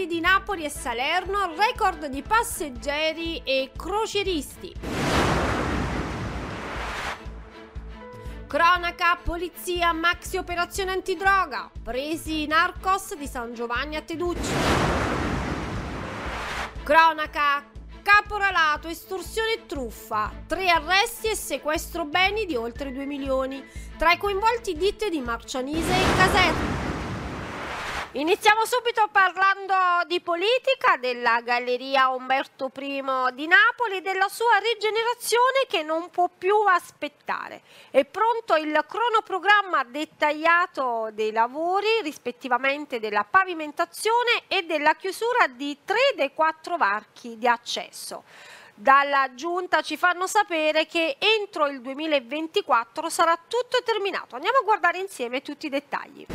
a porti di Napoli e Salerno, record di passeggeri e crocieristi. Cronaca, polizia, maxi operazione antidroga, presi narcos di San Giovanni a Teducci. Cronaca, caporalato, estorsione e truffa, tre arresti e sequestro beni di oltre 2 milioni, tra i coinvolti ditte di Marcianise e Caserta. Iniziamo subito parlando di politica, della Galleria Umberto I di Napoli e della sua rigenerazione che non può più aspettare. È pronto il cronoprogramma dettagliato dei lavori, rispettivamente della pavimentazione e della chiusura di tre dei quattro varchi di accesso dalla giunta ci fanno sapere che entro il 2024 sarà tutto terminato. Andiamo a guardare insieme tutti i dettagli.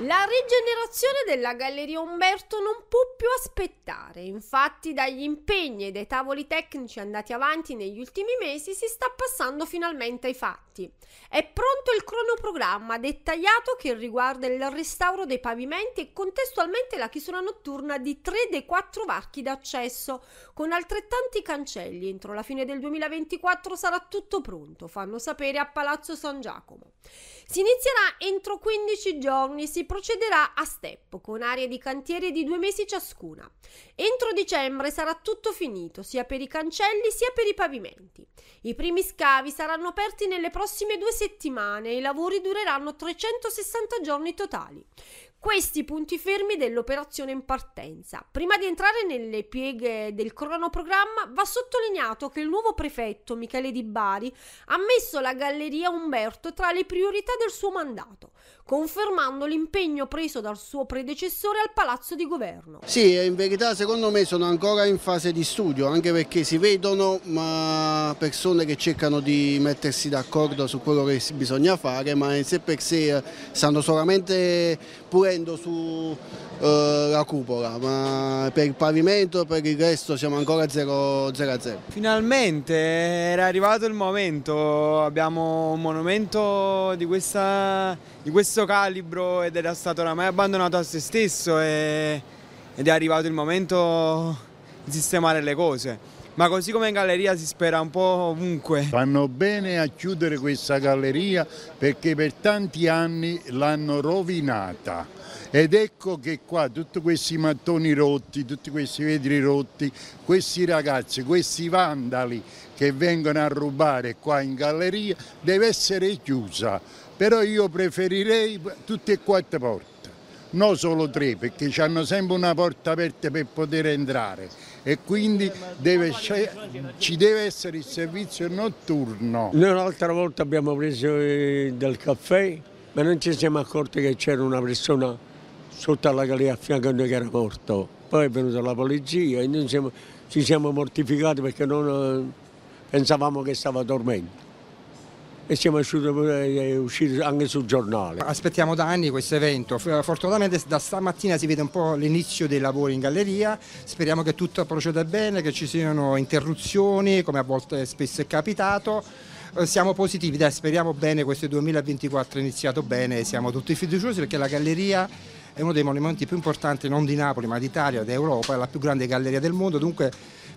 La rigenerazione della Galleria Umberto non può più aspettare, infatti dagli impegni e dai tavoli tecnici andati avanti negli ultimi mesi si sta passando finalmente ai fatti. È pronto il cronoprogramma dettagliato che riguarda il restauro dei pavimenti e contestualmente la chiusura notturna di tre dei quattro varchi d'accesso, con altrettanti cancelli. Entro la fine del 2024 sarà tutto pronto, fanno sapere a Palazzo San Giacomo. Si inizierà entro 15 giorni, si procederà a step con aree di cantiere di due mesi ciascuna. Entro dicembre sarà tutto finito, sia per i cancelli sia per i pavimenti. I primi scavi saranno aperti nelle prossime due settimane e i lavori dureranno 360 giorni totali questi punti fermi dell'operazione in partenza. Prima di entrare nelle pieghe del cronoprogramma va sottolineato che il nuovo prefetto Michele Di Bari ha messo la Galleria Umberto tra le priorità del suo mandato, confermando l'impegno preso dal suo predecessore al Palazzo di Governo. Sì, in verità secondo me sono ancora in fase di studio, anche perché si vedono persone che cercano di mettersi d'accordo su quello che bisogna fare, ma in sé per sé stanno solamente intervenendo sulla eh, cupola, ma per il pavimento, per il resto siamo ancora 0 a 0. Finalmente era arrivato il momento, abbiamo un monumento di, questa, di questo calibro ed era stato oramai abbandonato a se stesso e, ed è arrivato il momento di sistemare le cose ma così come in galleria si spera un po' ovunque. Fanno bene a chiudere questa galleria perché per tanti anni l'hanno rovinata. Ed ecco che qua tutti questi mattoni rotti, tutti questi vetri rotti, questi ragazzi, questi vandali che vengono a rubare qua in galleria deve essere chiusa. Però io preferirei tutte e quattro porte non solo tre, perché hanno sempre una porta aperta per poter entrare e quindi deve, ci deve essere il servizio notturno. Noi un'altra volta abbiamo preso eh, del caffè, ma non ci siamo accorti che c'era una persona sotto alla galleria a fianco a noi che era morto. Poi è venuta la polizia e noi siamo, ci siamo mortificati perché non eh, pensavamo che stava dormendo e siamo eh, usciti anche sul giornale. Aspettiamo da anni questo evento, fortunatamente da stamattina si vede un po' l'inizio dei lavori in galleria, speriamo che tutto proceda bene, che ci siano interruzioni come a volte spesso è capitato. Eh, siamo positivi, dai, speriamo bene, questo 2024 è iniziato bene, siamo tutti fiduciosi perché la galleria è uno dei monumenti più importanti non di Napoli ma d'Italia, d'Europa, è la più grande galleria del mondo, dunque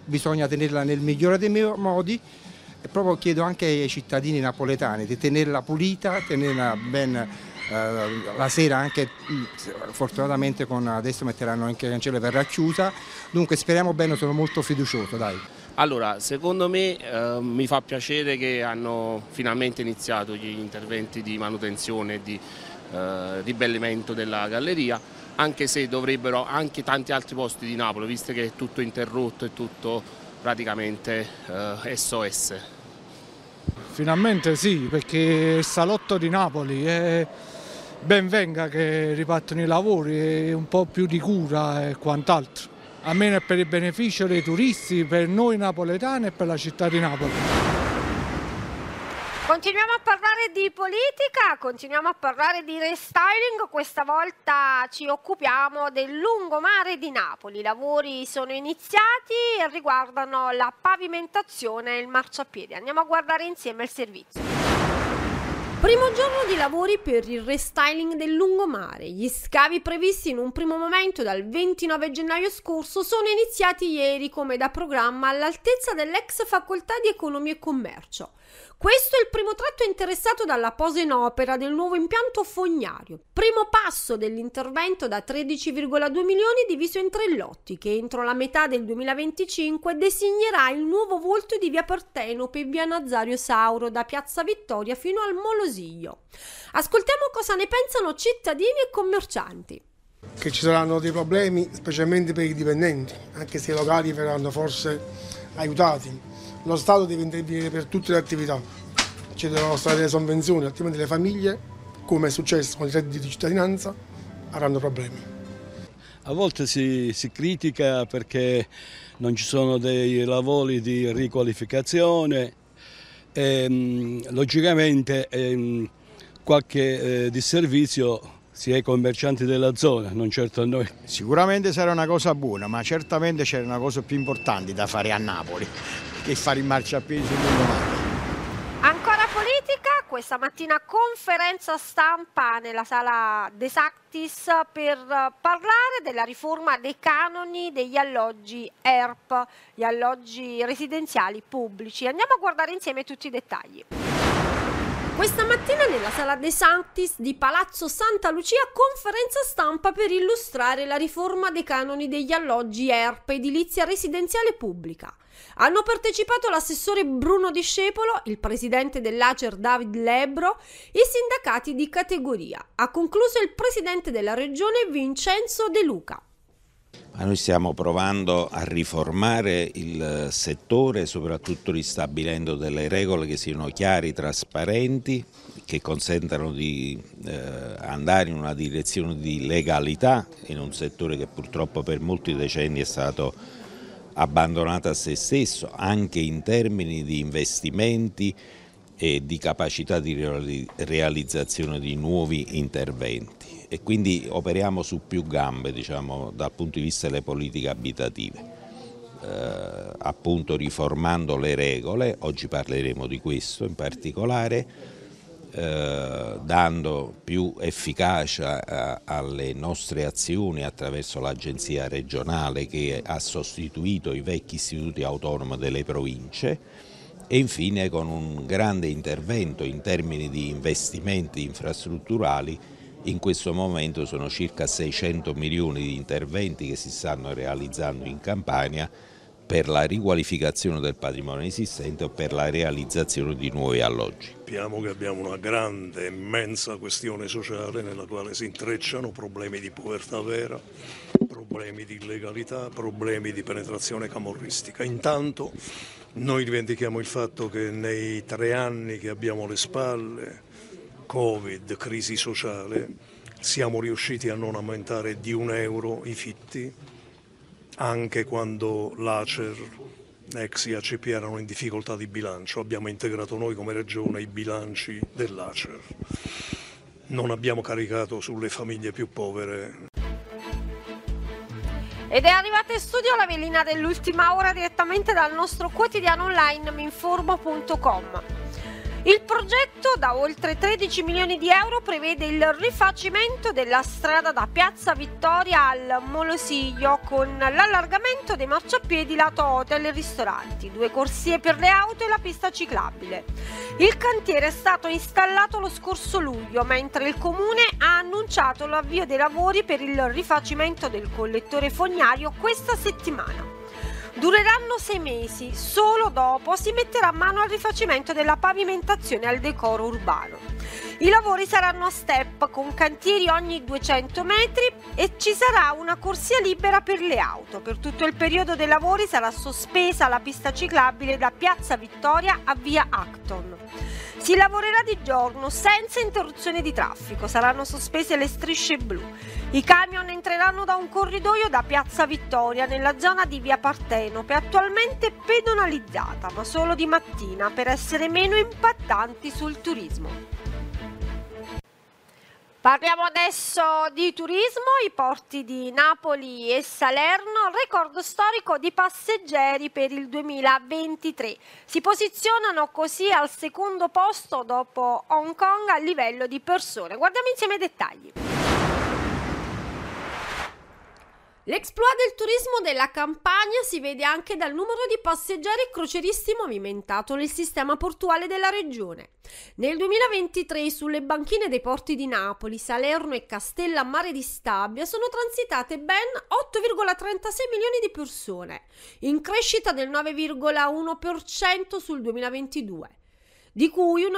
bisogna tenerla nel migliore dei modi e proprio chiedo anche ai cittadini napoletani di tenerla pulita, tenerla ben eh, la sera anche mm, fortunatamente con, adesso metteranno anche il cancello per racchiusa dunque speriamo bene sono molto fiducioso dai. Allora, secondo me eh, mi fa piacere che hanno finalmente iniziato gli interventi di manutenzione e di eh, ribellimento della galleria, anche se dovrebbero anche tanti altri posti di Napoli, visto che è tutto interrotto e tutto praticamente eh, SOS. Finalmente sì, perché il salotto di Napoli è ben venga che ripartono i lavori e un po' più di cura e quant'altro. Almeno per il beneficio dei turisti, per noi napoletani e per la città di Napoli. Continuiamo a parlare di politica, continuiamo a parlare di restyling, questa volta ci occupiamo del lungomare di Napoli. I lavori sono iniziati e riguardano la pavimentazione e il marciapiede. Andiamo a guardare insieme il servizio. Primo giorno di lavori per il restyling del lungomare. Gli scavi previsti in un primo momento dal 29 gennaio scorso sono iniziati ieri come da programma all'altezza dell'ex facoltà di economia e commercio. Questo è il primo tratto interessato dalla posa in opera del nuovo impianto fognario, primo passo dell'intervento da 13,2 milioni diviso in tre lotti che entro la metà del 2025 designerà il nuovo volto di via Partenope e via Nazario Sauro da Piazza Vittoria fino al Molosiglio. Ascoltiamo cosa ne pensano cittadini e commercianti che ci saranno dei problemi specialmente per i dipendenti, anche se i locali verranno forse aiutati lo Stato deve intervenire per tutte le attività, ci devono stare delle sovvenzioni, altrimenti le famiglie, come è successo con il reddito di cittadinanza, avranno problemi. A volte si, si, critica perché non ci sono dei lavori di riqualificazione ehm, logicamente eh, qualche eh, disservizio si è ai commercianti della zona, non certo a noi. Sicuramente sarà una cosa buona, ma certamente c'era una cosa più importante da fare a Napoli che fare in marciapiede sul lungomare. Ancora politica, questa mattina conferenza stampa nella sala De Sactis per parlare della riforma dei canoni degli alloggi ERP, gli alloggi residenziali pubblici. Andiamo a guardare insieme tutti i dettagli. Questa mattina nella sala De Sanctis di Palazzo Santa Lucia conferenza stampa per illustrare la riforma dei canoni degli alloggi ERP edilizia residenziale pubblica. Hanno partecipato l'assessore Bruno Discepolo, il presidente dell'Acer David Lebro i sindacati di categoria. Ha concluso il presidente della regione Vincenzo De Luca. Ma noi stiamo provando a riformare il settore, soprattutto ristabilendo delle regole che siano chiare, trasparenti, che consentano di eh, andare in una direzione di legalità in un settore che purtroppo per molti decenni è stato abbandonato a se stesso, anche in termini di investimenti e di capacità di realizzazione di nuovi interventi. E quindi operiamo su più gambe diciamo, dal punto di vista delle politiche abitative, eh, appunto riformando le regole, oggi parleremo di questo in particolare, eh, dando più efficacia eh, alle nostre azioni attraverso l'agenzia regionale che ha sostituito i vecchi istituti autonomi delle province e infine con un grande intervento in termini di investimenti infrastrutturali. In questo momento sono circa 600 milioni di interventi che si stanno realizzando in Campania per la riqualificazione del patrimonio esistente o per la realizzazione di nuovi alloggi. Sappiamo che abbiamo una grande, immensa questione sociale nella quale si intrecciano problemi di povertà vera, problemi di illegalità, problemi di penetrazione camorristica. Intanto noi rivendichiamo il fatto che nei tre anni che abbiamo alle spalle Covid, crisi sociale, siamo riusciti a non aumentare di un euro i fitti, anche quando l'Acer, ex IACP erano in difficoltà di bilancio. Abbiamo integrato noi come regione i bilanci dell'Acer. Non abbiamo caricato sulle famiglie più povere ed è arrivata in studio la velina dell'ultima ora direttamente dal nostro quotidiano online minformo.com. Il progetto da oltre 13 milioni di euro prevede il rifacimento della strada da Piazza Vittoria al Molosiglio con l'allargamento dei marciapiedi lato hotel e ristoranti, due corsie per le auto e la pista ciclabile. Il cantiere è stato installato lo scorso luglio, mentre il comune ha annunciato l'avvio dei lavori per il rifacimento del collettore fognario questa settimana. Dureranno sei mesi, solo dopo si metterà mano al rifacimento della pavimentazione e al decoro urbano. I lavori saranno a step con cantieri ogni 200 metri e ci sarà una corsia libera per le auto. Per tutto il periodo dei lavori sarà sospesa la pista ciclabile da Piazza Vittoria a via Acton. Si lavorerà di giorno senza interruzione di traffico, saranno sospese le strisce blu. I camion entreranno da un corridoio da Piazza Vittoria nella zona di via Partenope, attualmente pedonalizzata, ma solo di mattina per essere meno impattanti sul turismo. Parliamo adesso di turismo, i porti di Napoli e Salerno, record storico di passeggeri per il 2023. Si posizionano così al secondo posto dopo Hong Kong a livello di persone. Guardiamo insieme i dettagli. L'exploit del turismo della Campania si vede anche dal numero di passeggeri e croceristi movimentato nel sistema portuale della regione. Nel 2023 sulle banchine dei porti di Napoli, Salerno e Castellammare di Stabia sono transitate ben 8,36 milioni di persone, in crescita del 9,1% sul 2022 di cui 1,73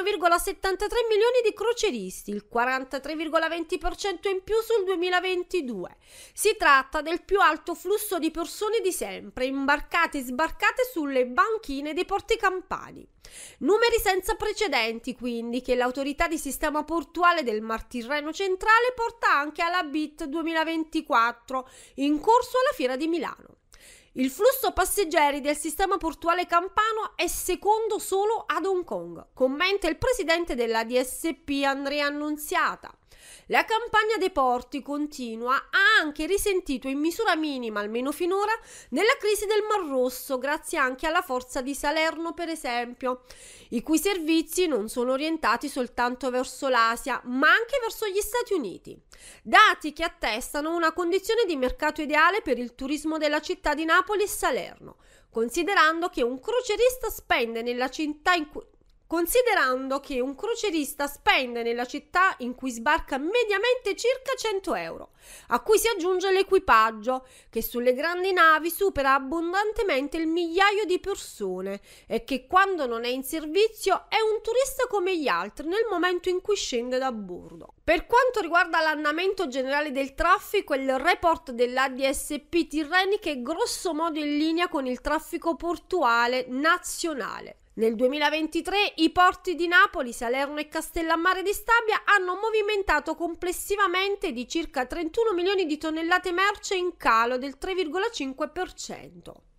milioni di croceristi, il 43,20% in più sul 2022. Si tratta del più alto flusso di persone di sempre, imbarcate e sbarcate sulle banchine dei porti campani. Numeri senza precedenti, quindi, che l'autorità di sistema portuale del Mar Tirreno centrale porta anche alla BIT 2024, in corso alla Fiera di Milano. Il flusso passeggeri del sistema portuale campano è secondo solo ad Hong Kong, commenta il presidente della DSP Andrea Annunziata. La campagna dei porti continua ha anche risentito in misura minima, almeno finora, nella crisi del Mar Rosso, grazie anche alla forza di Salerno, per esempio, i cui servizi non sono orientati soltanto verso l'Asia, ma anche verso gli Stati Uniti. Dati che attestano una condizione di mercato ideale per il turismo della città di Napoli e Salerno, considerando che un crocerista spende nella città in cui considerando che un crocerista spende nella città in cui sbarca mediamente circa 100 euro, a cui si aggiunge l'equipaggio, che sulle grandi navi supera abbondantemente il migliaio di persone e che quando non è in servizio è un turista come gli altri nel momento in cui scende da bordo. Per quanto riguarda l'andamento generale del traffico, il report dell'ADSP Tirrenica è grosso modo in linea con il traffico portuale nazionale. Nel 2023 i porti di Napoli, Salerno e Castellammare di Stabia hanno movimentato complessivamente di circa 31 milioni di tonnellate merce in calo del 3,5%.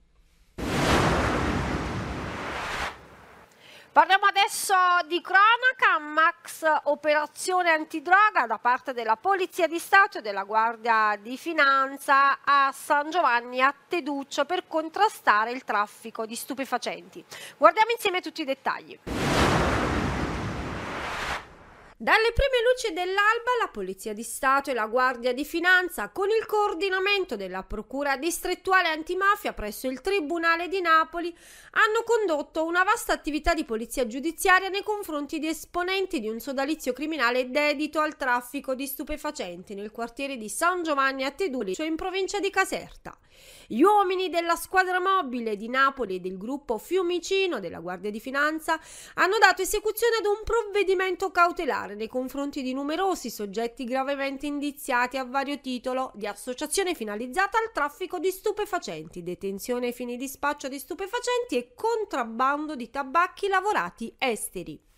Parliamo adesso di cronaca, Max operazione antidroga da parte della Polizia di Stato e della Guardia di Finanza a San Giovanni a Teduccio per contrastare il traffico di stupefacenti. Guardiamo insieme tutti i dettagli. Dalle prime luci dell'alba la Polizia di Stato e la Guardia di Finanza, con il coordinamento della Procura distrettuale antimafia presso il Tribunale di Napoli, hanno condotto una vasta attività di polizia giudiziaria nei confronti di esponenti di un sodalizio criminale dedito al traffico di stupefacenti nel quartiere di San Giovanni a Teduli, cioè in provincia di Caserta. Gli uomini della squadra mobile di Napoli e del gruppo Fiumicino della Guardia di Finanza hanno dato esecuzione ad un provvedimento cautelare nei confronti di numerosi soggetti gravemente indiziati a vario titolo di associazione finalizzata al traffico di stupefacenti, detenzione ai fini di spaccio di stupefacenti e contrabbando di tabacchi lavorati esteri.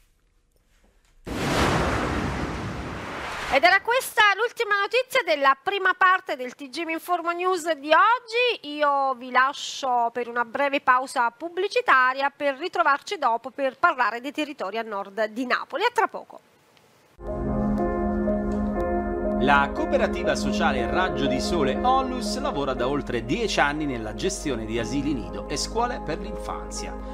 Ed era questa l'ultima notizia della prima parte del TG Informo News di oggi. Io vi lascio per una breve pausa pubblicitaria per ritrovarci dopo per parlare dei territori a nord di Napoli. A tra poco. La cooperativa sociale Raggio di Sole Onlus lavora da oltre dieci anni nella gestione di asili nido e scuole per l'infanzia.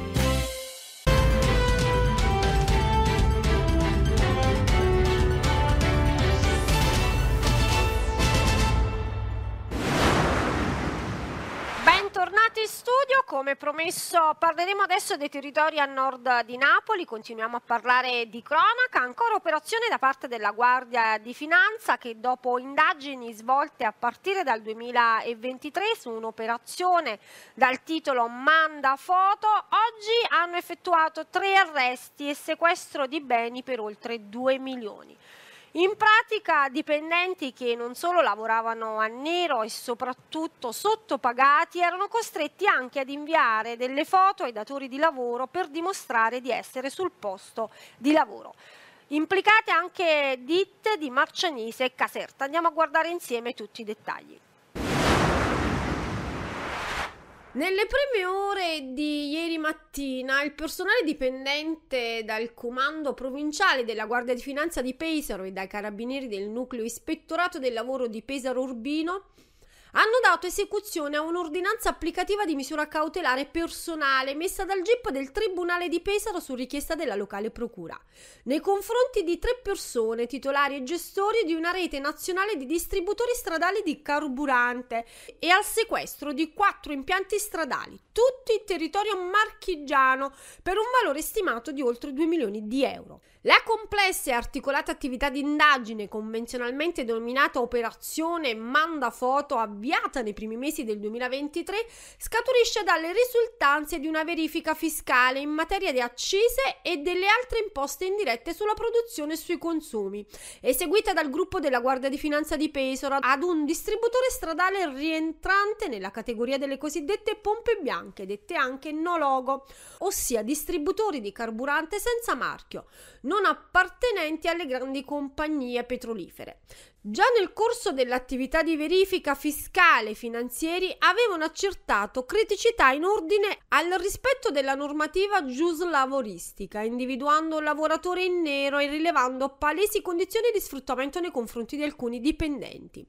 Promesso. Parleremo adesso dei territori a nord di Napoli, continuiamo a parlare di cronaca, ancora operazione da parte della Guardia di Finanza che dopo indagini svolte a partire dal 2023 su un'operazione dal titolo Manda foto, oggi hanno effettuato tre arresti e sequestro di beni per oltre 2 milioni. In pratica dipendenti che non solo lavoravano a nero e soprattutto sottopagati erano costretti anche ad inviare delle foto ai datori di lavoro per dimostrare di essere sul posto di lavoro. Implicate anche ditte di Marcianise e Caserta. Andiamo a guardare insieme tutti i dettagli. Nelle prime ore di ieri mattina il personale dipendente dal comando provinciale della Guardia di Finanza di Pesaro e dai carabinieri del nucleo ispettorato del lavoro di Pesaro Urbino hanno dato esecuzione a un'ordinanza applicativa di misura cautelare personale messa dal GIP del Tribunale di Pesaro su richiesta della locale procura, nei confronti di tre persone titolari e gestori di una rete nazionale di distributori stradali di carburante e al sequestro di quattro impianti stradali, tutti in territorio marchigiano, per un valore stimato di oltre 2 milioni di euro. La complessa e articolata attività di indagine, convenzionalmente denominata Operazione Manda Foto, avviata nei primi mesi del 2023, scaturisce dalle risultanze di una verifica fiscale in materia di accise e delle altre imposte indirette sulla produzione e sui consumi, eseguita dal gruppo della Guardia di Finanza di Pesaro ad un distributore stradale rientrante nella categoria delle cosiddette pompe bianche, dette anche no logo, ossia distributori di carburante senza marchio non appartenenti alle grandi compagnie petrolifere. Già nel corso dell'attività di verifica fiscale i finanzieri avevano accertato criticità in ordine al rispetto della normativa giuslavoristica, individuando un lavoratore in nero e rilevando palesi condizioni di sfruttamento nei confronti di alcuni dipendenti.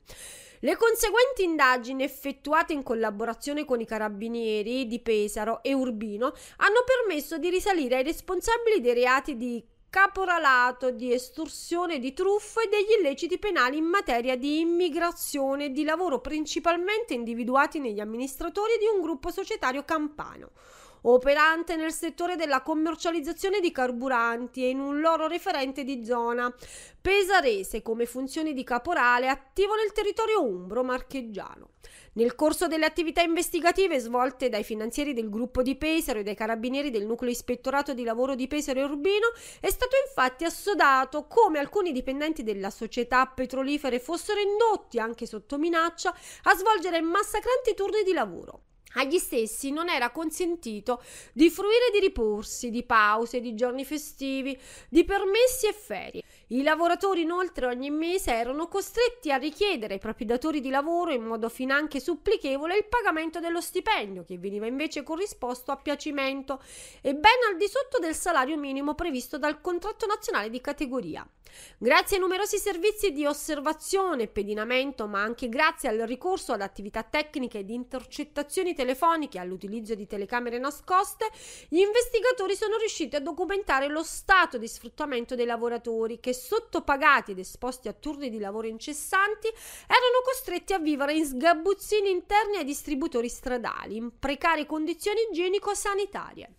Le conseguenti indagini effettuate in collaborazione con i carabinieri di Pesaro e Urbino hanno permesso di risalire ai responsabili dei reati di caporalato, di estorsione, di truffa e degli illeciti penali in materia di immigrazione e di lavoro principalmente individuati negli amministratori di un gruppo societario campano operante nel settore della commercializzazione di carburanti e in un loro referente di zona pesarese come funzioni di caporale attivo nel territorio umbro marcheggiano. Nel corso delle attività investigative svolte dai finanzieri del gruppo di Pesaro e dai carabinieri del nucleo ispettorato di lavoro di Pesaro e Urbino è stato infatti assodato come alcuni dipendenti della società petrolifere fossero indotti anche sotto minaccia a svolgere massacranti turni di lavoro. Agli stessi non era consentito di fruire di riporsi, di pause, di giorni festivi, di permessi e ferie. I lavoratori inoltre ogni mese erano costretti a richiedere ai propri datori di lavoro in modo finanche supplichevole il pagamento dello stipendio, che veniva invece corrisposto a piacimento e ben al di sotto del salario minimo previsto dal contratto nazionale di categoria. Grazie ai numerosi servizi di osservazione e pedinamento, ma anche grazie al ricorso ad attività tecniche di intercettazioni telefoniche e all'utilizzo di telecamere nascoste, gli investigatori sono riusciti a documentare lo stato di sfruttamento dei lavoratori che sottopagati ed esposti a turni di lavoro incessanti erano costretti a vivere in sgabuzzini interni ai distributori stradali, in precarie condizioni igienico-sanitarie.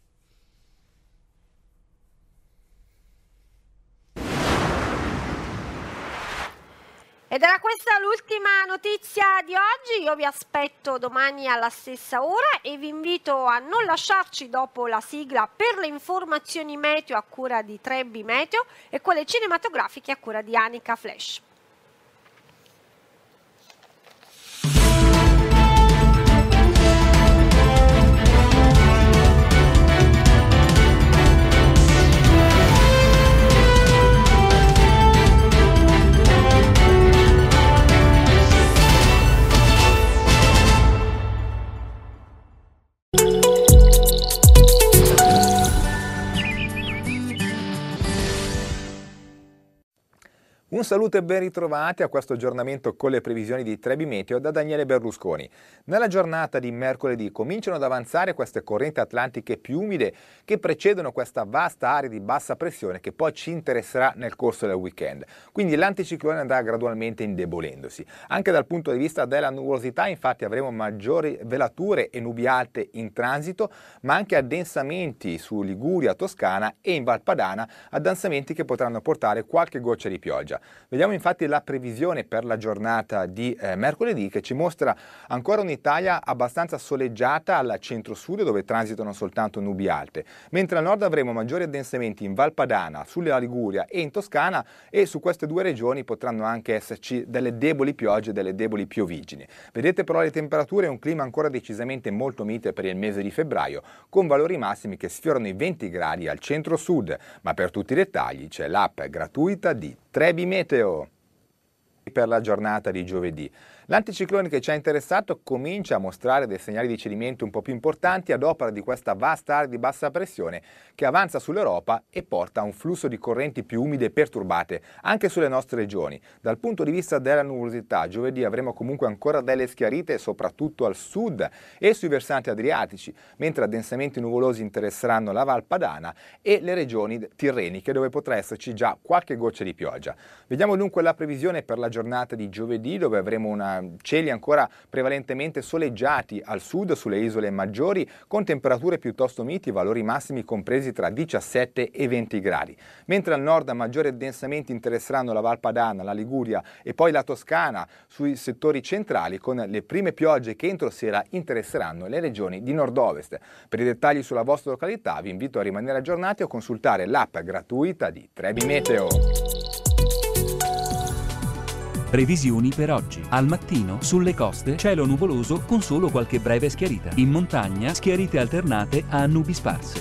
Ed era questa l'ultima notizia di oggi, io vi aspetto domani alla stessa ora e vi invito a non lasciarci dopo la sigla per le informazioni meteo a cura di Trebbi Meteo e quelle cinematografiche a cura di Anica Flash. Saluto e ben ritrovati a questo aggiornamento con le previsioni di Trebi Meteo da Daniele Berlusconi. Nella giornata di mercoledì cominciano ad avanzare queste correnti atlantiche più umide che precedono questa vasta area di bassa pressione che poi ci interesserà nel corso del weekend. Quindi l'anticiclone andrà gradualmente indebolendosi. Anche dal punto di vista della nuvolosità infatti avremo maggiori velature e nubi alte in transito, ma anche addensamenti su Liguria, Toscana e in Valpadana, addensamenti che potranno portare qualche goccia di pioggia. Vediamo infatti la previsione per la giornata di eh, mercoledì che ci mostra ancora un'Italia abbastanza soleggiata al centro-sud dove transitano soltanto nubi alte, mentre al nord avremo maggiori addensamenti in Valpadana, sulla Liguria e in Toscana e su queste due regioni potranno anche esserci delle deboli piogge, delle deboli piovigini. Vedete però le temperature e un clima ancora decisamente molto mite per il mese di febbraio, con valori massimi che sfiorano i 20 gradi al centro-sud, ma per tutti i dettagli c'è l'app gratuita di Trebi Meteo per la giornata di giovedì. L'anticiclone che ci ha interessato comincia a mostrare dei segnali di cedimento un po' più importanti ad opera di questa vasta area di bassa pressione che avanza sull'Europa e porta a un flusso di correnti più umide e perturbate anche sulle nostre regioni. Dal punto di vista della nuvolosità, giovedì avremo comunque ancora delle schiarite soprattutto al sud e sui versanti adriatici, mentre addensamenti nuvolosi interesseranno la Val Padana e le regioni tirreniche dove potrà esserci già qualche goccia di pioggia. Vediamo dunque la previsione per la giornata di giovedì dove avremo una cieli ancora prevalentemente soleggiati al sud sulle isole maggiori con temperature piuttosto miti, valori massimi compresi tra 17 e 20 gradi, mentre al nord maggiori addensamenti interesseranno la Val Padana, la Liguria e poi la Toscana sui settori centrali con le prime piogge che entro sera interesseranno le regioni di nord-ovest. Per i dettagli sulla vostra località vi invito a rimanere aggiornati o consultare l'app gratuita di Trebi Meteo. Previsioni per oggi. Al mattino, sulle coste, cielo nuvoloso con solo qualche breve schiarita. In montagna, schiarite alternate a nubi sparse.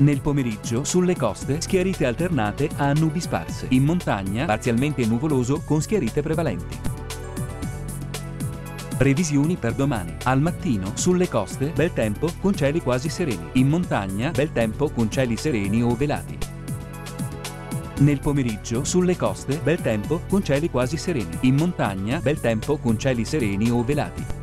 Nel pomeriggio, sulle coste, schiarite alternate a nubi sparse. In montagna, parzialmente nuvoloso con schiarite prevalenti. Previsioni per domani. Al mattino, sulle coste, bel tempo con cieli quasi sereni. In montagna, bel tempo con cieli sereni o velati. Nel pomeriggio, sulle coste, bel tempo con cieli quasi sereni. In montagna, bel tempo con cieli sereni o velati.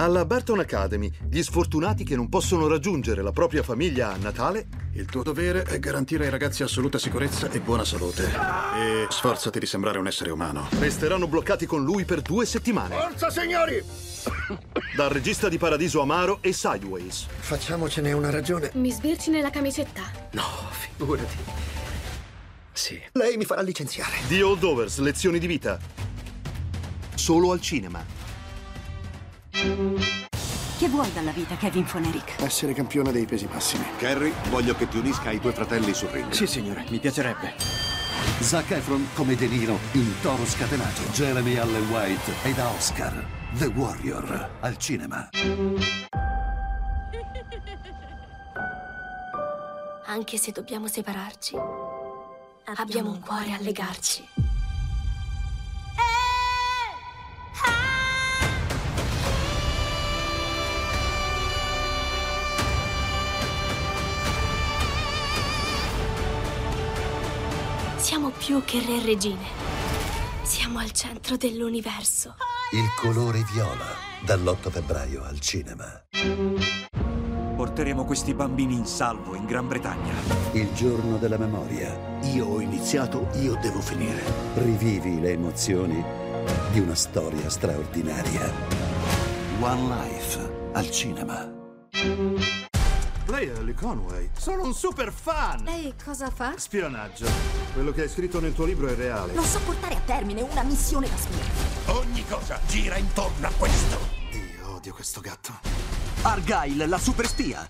Alla Barton Academy, gli sfortunati che non possono raggiungere la propria famiglia a Natale. Il tuo dovere è garantire ai ragazzi assoluta sicurezza e buona salute. E sforzati di sembrare un essere umano. Resteranno bloccati con lui per due settimane. Forza, signori! Dal regista di Paradiso Amaro e Sideways. Facciamocene una ragione. Mi sbirci nella camicetta? No, figurati. Sì. Lei mi farà licenziare. The Holdovers, lezioni di vita. Solo al cinema. Che vuoi dalla vita, Kevin Fonerick? Essere campione dei pesi massimi. Carrie, voglio che ti unisca ai tuoi fratelli sul ring. Sì, signore, mi piacerebbe. Zac Efron come De Niro in Toro Scatenato. Jeremy Allen White e da Oscar. The Warrior al cinema. Anche se dobbiamo separarci, abbiamo un cuore a legarci. Siamo più che re e regine. Siamo al centro dell'universo. Il colore viola, dall'8 febbraio al cinema. Porteremo questi bambini in salvo in Gran Bretagna. Il giorno della memoria. Io ho iniziato, io devo finire. Rivivi le emozioni di una storia straordinaria. One Life al cinema. Lei è Ellie Conway. Sono un super fan! Lei cosa fa? Spionaggio. Quello che hai scritto nel tuo libro è reale. Non so portare a termine una missione da spia. Ogni cosa gira intorno a questo. Io odio questo gatto. Argyle, la super spia.